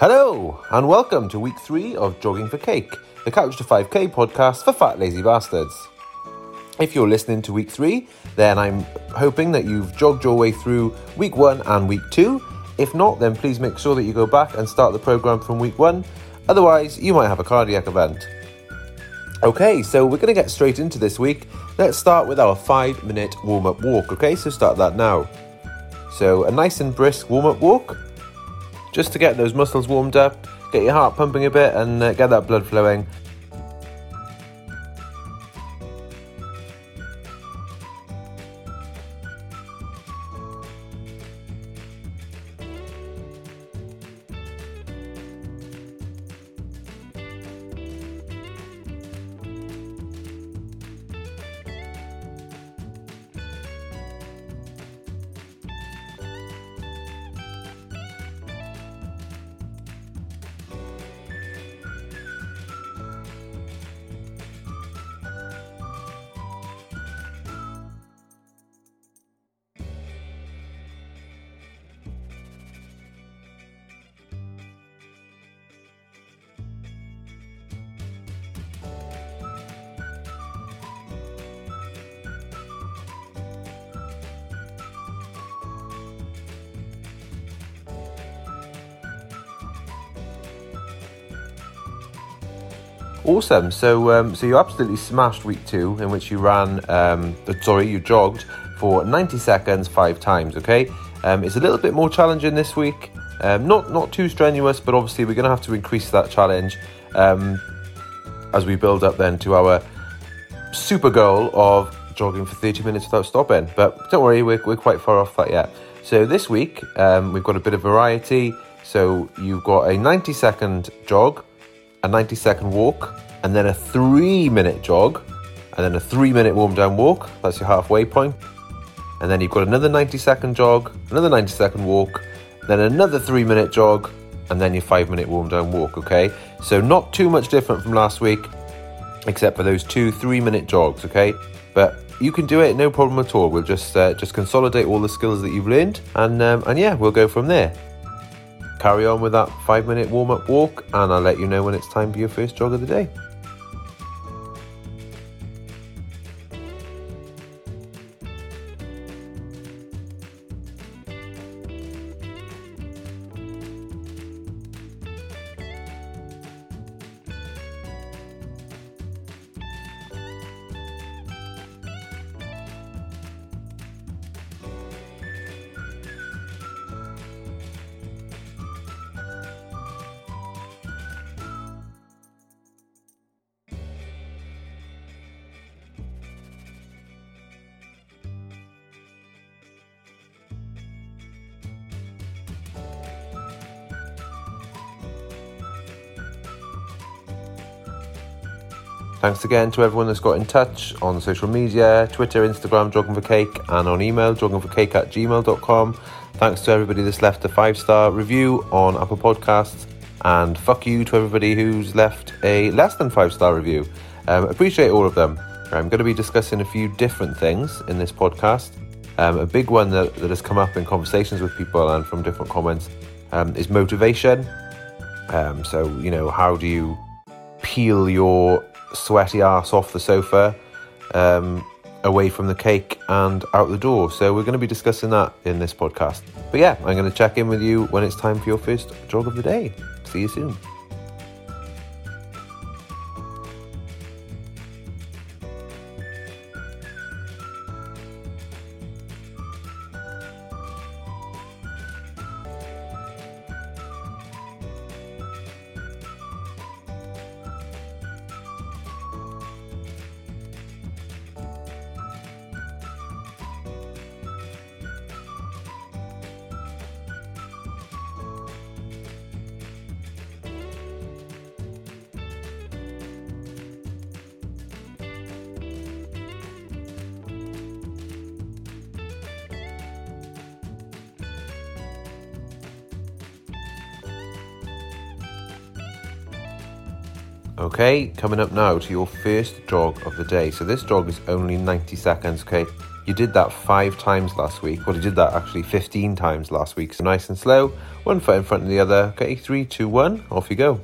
Hello, and welcome to week three of Jogging for Cake, the Couch to 5K podcast for fat, lazy bastards. If you're listening to week three, then I'm hoping that you've jogged your way through week one and week two. If not, then please make sure that you go back and start the program from week one. Otherwise, you might have a cardiac event. Okay, so we're going to get straight into this week. Let's start with our five minute warm up walk. Okay, so start that now. So, a nice and brisk warm up walk just to get those muscles warmed up, get your heart pumping a bit, and uh, get that blood flowing. Awesome. So, um, so you absolutely smashed week two, in which you ran. Um, sorry, you jogged for 90 seconds five times. Okay. Um, it's a little bit more challenging this week. Um, not not too strenuous, but obviously we're going to have to increase that challenge um, as we build up then to our super goal of jogging for 30 minutes without stopping. But don't worry, we're, we're quite far off that yet. So this week um, we've got a bit of variety. So you've got a 90 second jog a 90 second walk, and then a three minute jog, and then a three minute warm down walk. That's your halfway point. And then you've got another 90 second jog, another 90 second walk, then another three minute jog, and then your five minute warm down walk. Okay, so not too much different from last week, except for those two three minute jogs. Okay, but you can do it, no problem at all. We'll just uh, just consolidate all the skills that you've learned, and um, and yeah, we'll go from there carry on with that five minute warm up walk, and I'll let you know when it's time for your first jog of the day. Thanks again to everyone that's got in touch on social media Twitter, Instagram, Jogging for Cake, and on email, joggingforcake at gmail.com. Thanks to everybody that's left a five star review on Apple Podcasts, and fuck you to everybody who's left a less than five star review. Um, appreciate all of them. I'm going to be discussing a few different things in this podcast. Um, a big one that, that has come up in conversations with people and from different comments um, is motivation. Um, so, you know, how do you peel your sweaty ass off the sofa, um, away from the cake, and out the door. So we're going to be discussing that in this podcast. But yeah, I'm going to check in with you when it's time for your first jog of the day. See you soon. Okay, coming up now to your first jog of the day. So this jog is only 90 seconds, okay? You did that five times last week. Well, you did that actually 15 times last week. So nice and slow. One foot in front of the other. Okay, three, two, one. Off you go.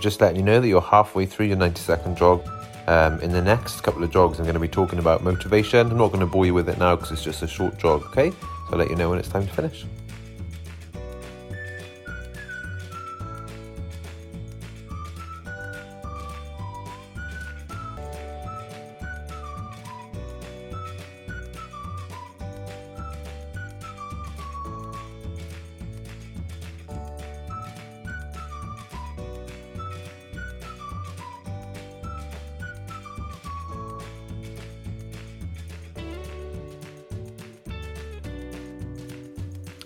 Just letting you know that you're halfway through your 90 second jog. Um, in the next couple of jogs, I'm going to be talking about motivation. I'm not going to bore you with it now because it's just a short jog, okay? So I'll let you know when it's time to finish.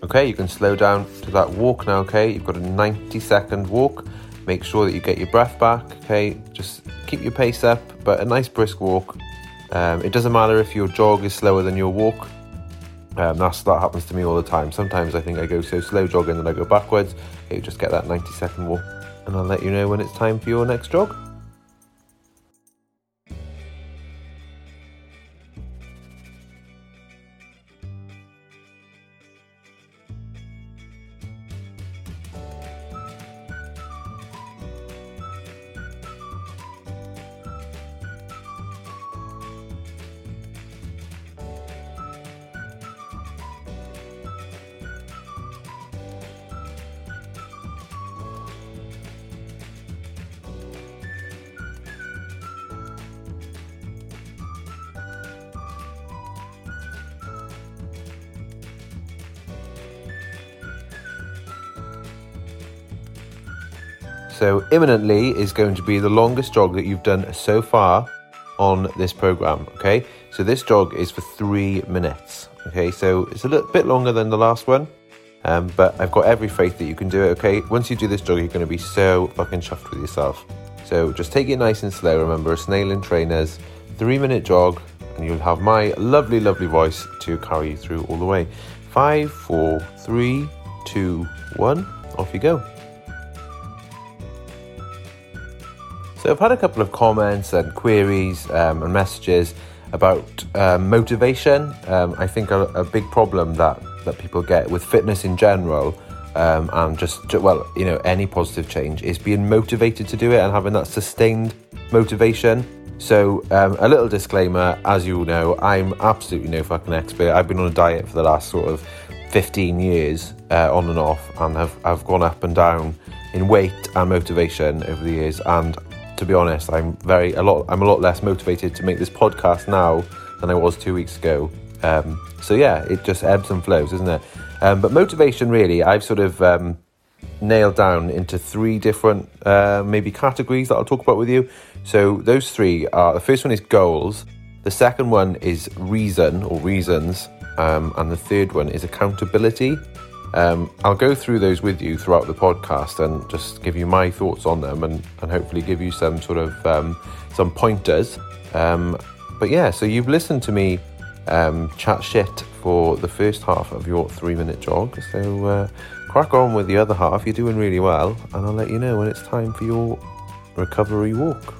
Okay, you can slow down to that walk now, okay? You've got a 90 second walk. Make sure that you get your breath back, okay? Just keep your pace up, but a nice brisk walk. Um, it doesn't matter if your jog is slower than your walk. Um, that's, that happens to me all the time. Sometimes I think I go so slow jogging that I go backwards. Okay, just get that 90 second walk, and I'll let you know when it's time for your next jog. So, imminently is going to be the longest jog that you've done so far on this program. Okay, so this jog is for three minutes. Okay, so it's a little bit longer than the last one, um, but I've got every faith that you can do it. Okay, once you do this jog, you're going to be so fucking chuffed with yourself. So, just take it nice and slow. Remember, snail and trainers, three minute jog, and you'll have my lovely, lovely voice to carry you through all the way. Five, four, three, two, one, off you go. So I've had a couple of comments and queries um, and messages about um, motivation. Um, I think a, a, big problem that, that people get with fitness in general um, and just, well, you know, any positive change is being motivated to do it and having that sustained motivation. So, um, a little disclaimer as you know, I'm absolutely no fucking expert. I've been on a diet for the last sort of 15 years uh, on and off and have, have gone up and down in weight and motivation over the years. And to be honest, I'm very a lot. I'm a lot less motivated to make this podcast now than I was two weeks ago. Um, so yeah, it just ebbs and flows, isn't it? Um, but motivation, really, I've sort of um, nailed down into three different uh, maybe categories that I'll talk about with you. So those three are the first one is goals, the second one is reason or reasons, um, and the third one is accountability. Um, I'll go through those with you throughout the podcast and just give you my thoughts on them and, and hopefully give you some sort of um, some pointers. Um, but yeah, so you've listened to me um, chat shit for the first half of your three minute jog. So uh, crack on with the other half. You're doing really well, and I'll let you know when it's time for your recovery walk.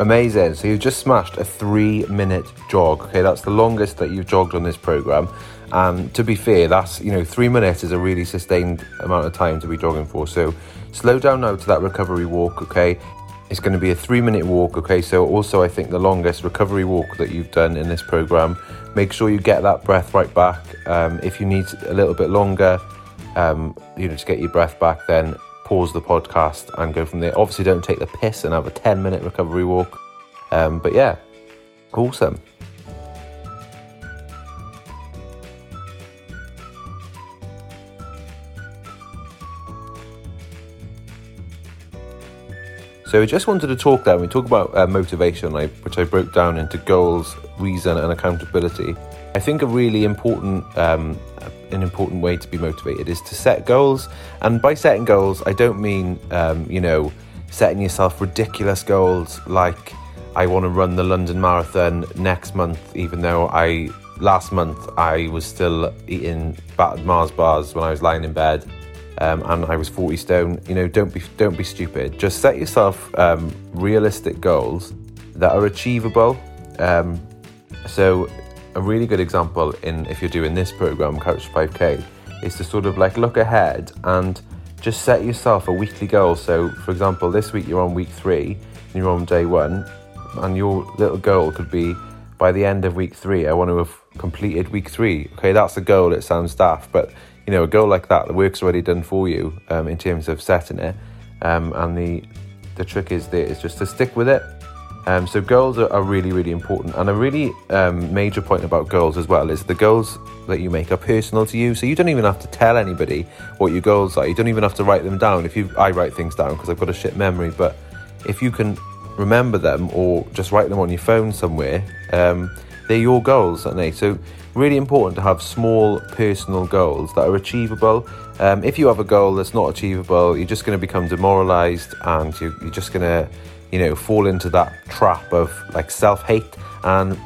Amazing. So you've just smashed a three minute jog. Okay, that's the longest that you've jogged on this program. And to be fair, that's, you know, three minutes is a really sustained amount of time to be jogging for. So slow down now to that recovery walk, okay? It's going to be a three minute walk, okay? So, also, I think the longest recovery walk that you've done in this program. Make sure you get that breath right back. Um, if you need a little bit longer, um, you know, to get your breath back, then pause the podcast and go from there. Obviously, don't take the piss and have a 10 minute recovery walk. Um, but yeah, awesome. So I just wanted to talk there. We talk about uh, motivation, which I broke down into goals, reason, and accountability. I think a really important um, an important way to be motivated is to set goals. And by setting goals, I don't mean, um, you know, setting yourself ridiculous goals like I want to run the London Marathon next month, even though I last month I was still eating battered Mars bars when I was lying in bed. Um, and I was 40 stone. You know, don't be don't be stupid. Just set yourself um, realistic goals that are achievable. Um, so a really good example in if you're doing this program, Couch 5K, is to sort of like look ahead and just set yourself a weekly goal. So, for example, this week you're on week three and you're on day one, and your little goal could be by the end of week three, I want to have completed week three. Okay, that's a goal. It sounds daft, but you know, a goal like that, the work's already done for you um, in terms of setting it. Um, and the the trick is there is just to stick with it um, so goals are, are, really, really important. And a really um, major point about goals as well is the goals that you make are personal to you. So you don't even have to tell anybody what your goals are. You don't even have to write them down. If you, I write things down because I've got a shit memory. But if you can remember them or just write them on your phone somewhere, um, they're your goals, aren't they? So really important to have small personal goals that are achievable. Um, if you have a goal that's not achievable, you're just going to become demoralized and you, you're just going to you know, fall into that trap of like self hate, and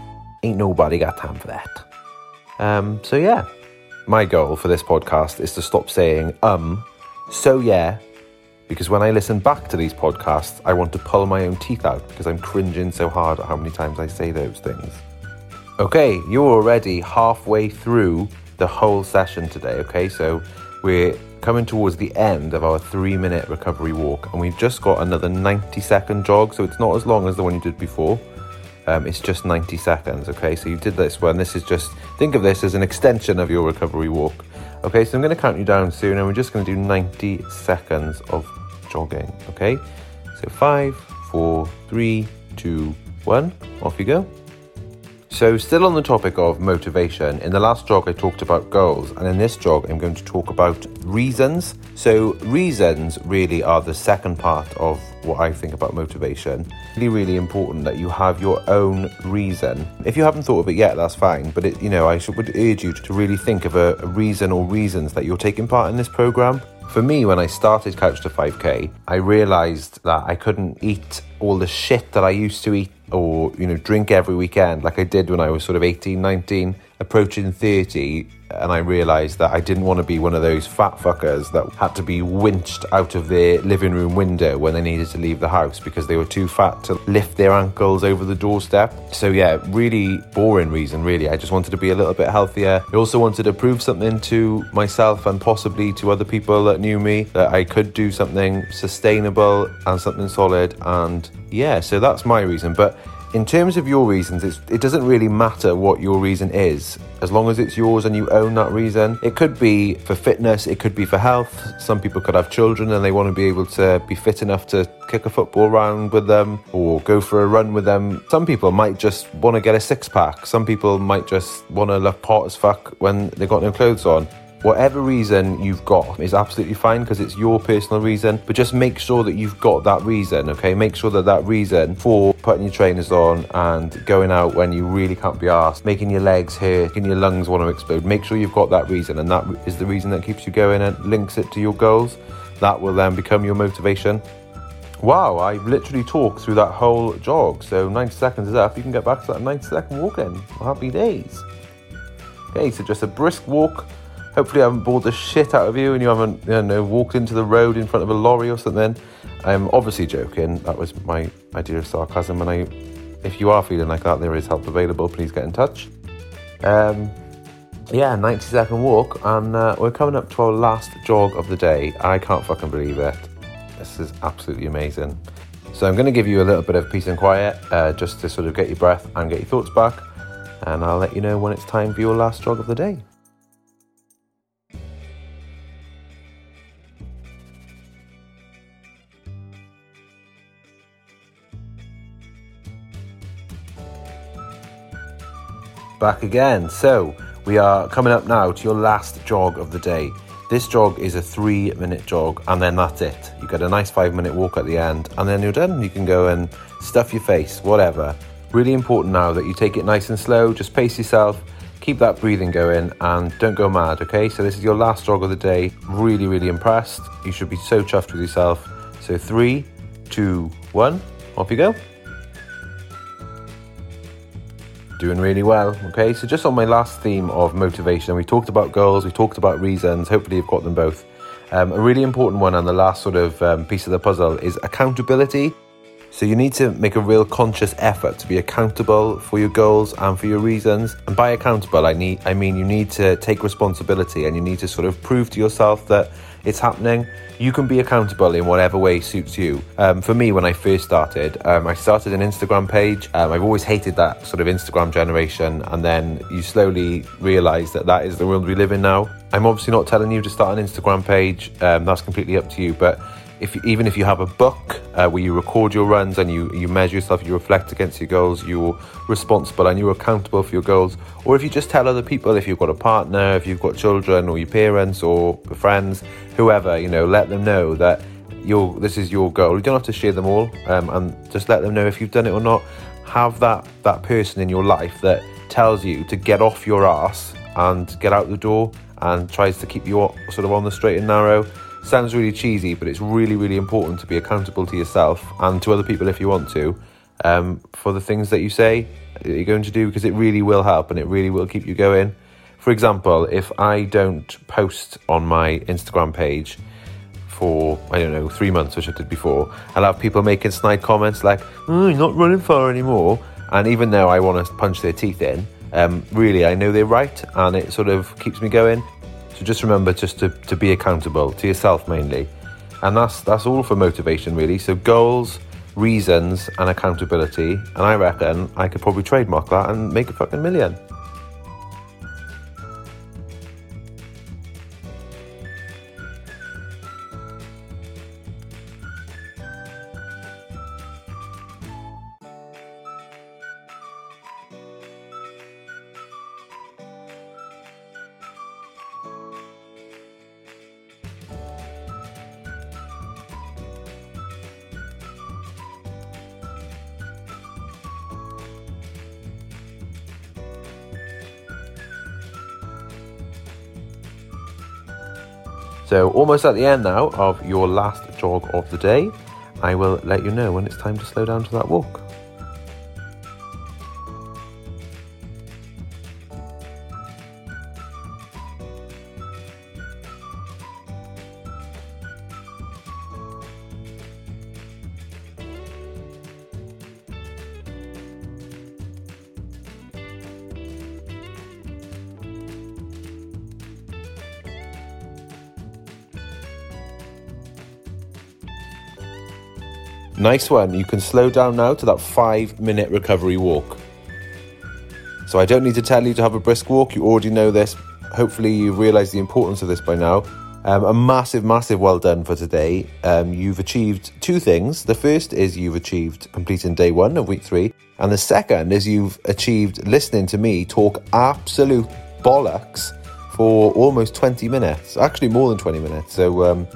ain't nobody got time for that. Um, so, yeah, my goal for this podcast is to stop saying, um, so yeah, because when I listen back to these podcasts, I want to pull my own teeth out because I'm cringing so hard at how many times I say those things. Okay, you're already halfway through the whole session today, okay? So we're coming towards the end of our three minute recovery walk, and we've just got another 90 second jog, so it's not as long as the one you did before. Um, it's just 90 seconds, okay? So you did this one. This is just, think of this as an extension of your recovery walk. Okay, so I'm going to count you down soon, and we're just going to do 90 seconds of jogging, okay? So five, four, three, two, one, off you go. So, still on the topic of motivation, in the last jog I talked about goals, and in this jog I'm going to talk about reasons. So, reasons really are the second part of what I think about motivation. Really, really important that you have your own reason. If you haven't thought of it yet, that's fine, but it, you know, I should, would urge you to really think of a, a reason or reasons that you're taking part in this program. For me, when I started Couch to 5K, I realised that I couldn't eat all the shit that I used to eat or you know drink every weekend like I did when I was sort of 18 19 approaching 30 and I realised that I didn't want to be one of those fat fuckers that had to be winched out of their living room window when they needed to leave the house because they were too fat to lift their ankles over the doorstep. So yeah, really boring reason really. I just wanted to be a little bit healthier. I also wanted to prove something to myself and possibly to other people that knew me that I could do something sustainable and something solid and yeah, so that's my reason. But in terms of your reasons, it doesn't really matter what your reason is, as long as it's yours and you own that reason. It could be for fitness, it could be for health. Some people could have children and they want to be able to be fit enough to kick a football round with them or go for a run with them. Some people might just want to get a six pack. Some people might just want to look hot as fuck when they've got no clothes on. Whatever reason you've got is absolutely fine because it's your personal reason, but just make sure that you've got that reason, okay? Make sure that that reason for putting your trainers on and going out when you really can't be asked, making your legs hurt, and your lungs want to explode, make sure you've got that reason, and that is the reason that keeps you going and links it to your goals. That will then become your motivation. Wow, I literally talked through that whole jog. So 90 seconds is up. You can get back to that 90 second walk in. Happy days. Okay, so just a brisk walk Hopefully, I haven't bored the shit out of you and you haven't you know, walked into the road in front of a lorry or something. I'm obviously joking. That was my idea of sarcasm. And I, if you are feeling like that, there is help available. Please get in touch. Um, yeah, 90 second walk, and uh, we're coming up to our last jog of the day. I can't fucking believe it. This is absolutely amazing. So, I'm going to give you a little bit of peace and quiet uh, just to sort of get your breath and get your thoughts back, and I'll let you know when it's time for your last jog of the day. Back again. So, we are coming up now to your last jog of the day. This jog is a three minute jog, and then that's it. You get a nice five minute walk at the end, and then you're done. You can go and stuff your face, whatever. Really important now that you take it nice and slow, just pace yourself, keep that breathing going, and don't go mad, okay? So, this is your last jog of the day. Really, really impressed. You should be so chuffed with yourself. So, three, two, one, off you go. Doing really well. Okay, so just on my last theme of motivation, we talked about goals, we talked about reasons. Hopefully, you've got them both. Um, a really important one, and the last sort of um, piece of the puzzle is accountability. So you need to make a real conscious effort to be accountable for your goals and for your reasons. And by accountable, I need I mean you need to take responsibility and you need to sort of prove to yourself that it's happening. You can be accountable in whatever way suits you. Um, for me, when I first started, um, I started an Instagram page. Um, I've always hated that sort of Instagram generation, and then you slowly realise that that is the world we live in now. I'm obviously not telling you to start an Instagram page. Um, that's completely up to you, but if even if you have a book uh, where you record your runs and you, you measure yourself, you reflect against your goals, you're responsible and you're accountable for your goals, or if you just tell other people, if you've got a partner, if you've got children, or your parents, or friends, whoever, you know, let them know that your this is your goal. You don't have to share them all, um, and just let them know if you've done it or not. Have that that person in your life that tells you to get off your ass and get out the door and tries to keep you sort of on the straight and narrow sounds really cheesy, but it's really, really important to be accountable to yourself and to other people if you want to um, for the things that you say that you're going to do because it really will help and it really will keep you going. For example, if I don't post on my Instagram page for, I don't know, three months, which I did before, I'll have people making snide comments like, oh, you're not running far anymore. And even though I want to punch their teeth in, um, really, I know they're right and it sort of keeps me going. Just remember just to, to be accountable to yourself mainly. And that's that's all for motivation really. So goals, reasons and accountability. And I reckon I could probably trademark that and make a fucking million. Almost at the end now of your last jog of the day, I will let you know when it's time to slow down to that walk. Nice one. You can slow down now to that five minute recovery walk. So I don't need to tell you to have a brisk walk. You already know this. Hopefully, you've realised the importance of this by now. Um, a massive, massive well done for today. Um, you've achieved two things. The first is you've achieved completing day one of week three. And the second is you've achieved listening to me talk absolute bollocks for almost 20 minutes. Actually, more than 20 minutes. So, um,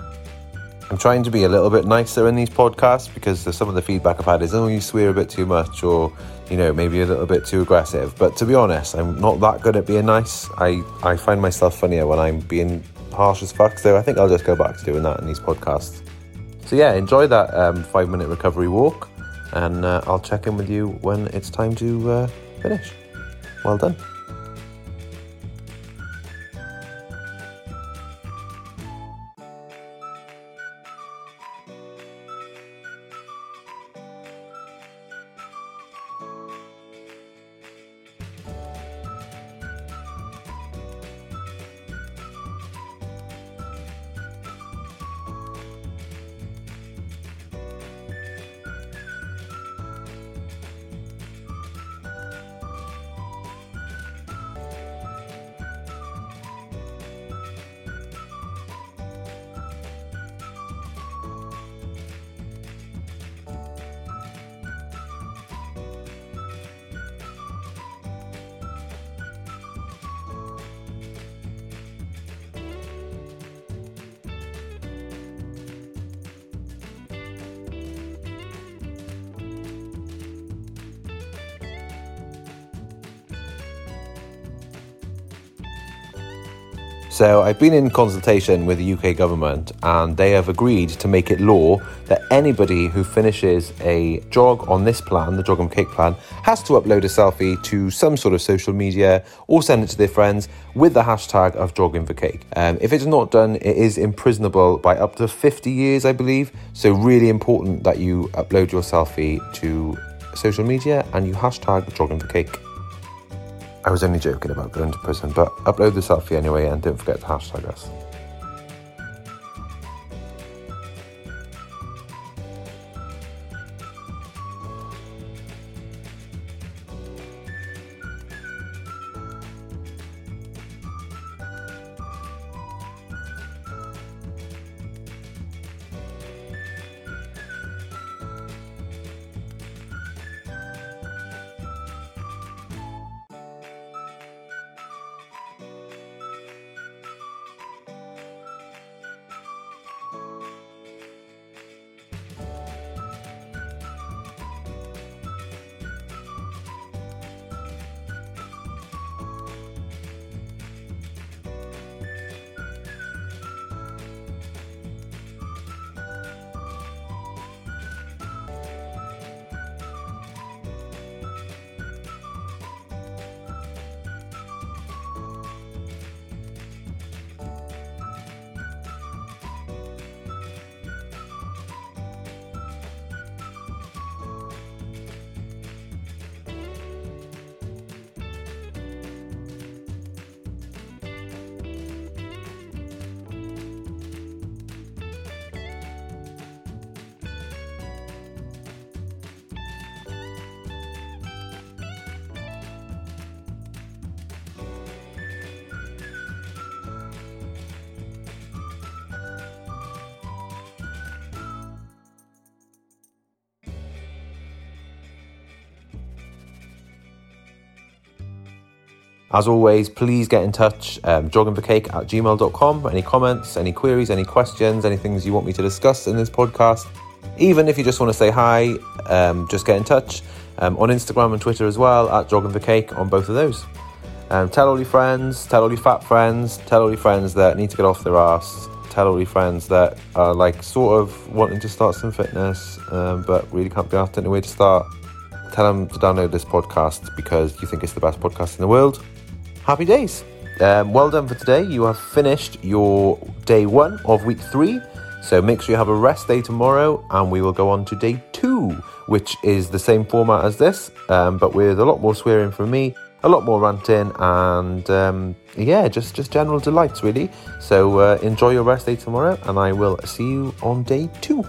I'm trying to be a little bit nicer in these podcasts because some of the feedback I've had is, oh, you swear a bit too much, or you know, maybe a little bit too aggressive. But to be honest, I'm not that good at being nice. I, I find myself funnier when I'm being harsh as fuck. So I think I'll just go back to doing that in these podcasts. So yeah, enjoy that um, five minute recovery walk, and uh, I'll check in with you when it's time to uh, finish. Well done. So I've been in consultation with the UK government and they have agreed to make it law that anybody who finishes a jog on this plan, the Jog and Cake plan, has to upload a selfie to some sort of social media or send it to their friends with the hashtag of jogging for cake. Um, if it's not done, it is imprisonable by up to 50 years, I believe. So really important that you upload your selfie to social media and you hashtag jogging for cake. I was only joking about going to prison, but upload the selfie anyway and don't forget to hashtag us. As always, please get in touch, um, joggingforcake at gmail.com. Any comments, any queries, any questions, any things you want me to discuss in this podcast. Even if you just want to say hi, um, just get in touch um, on Instagram and Twitter as well at joggingforcake on both of those. Um, tell all your friends, tell all your fat friends, tell all your friends that need to get off their ass, tell all your friends that are like sort of wanting to start some fitness um, but really can't be asked any way to start. Tell them to download this podcast because you think it's the best podcast in the world happy days. Um, well done for today. You have finished your day one of week three. So make sure you have a rest day tomorrow, and we will go on to day two, which is the same format as this, um, but with a lot more swearing from me, a lot more ranting, and um, yeah, just just general delights really. So uh, enjoy your rest day tomorrow, and I will see you on day two.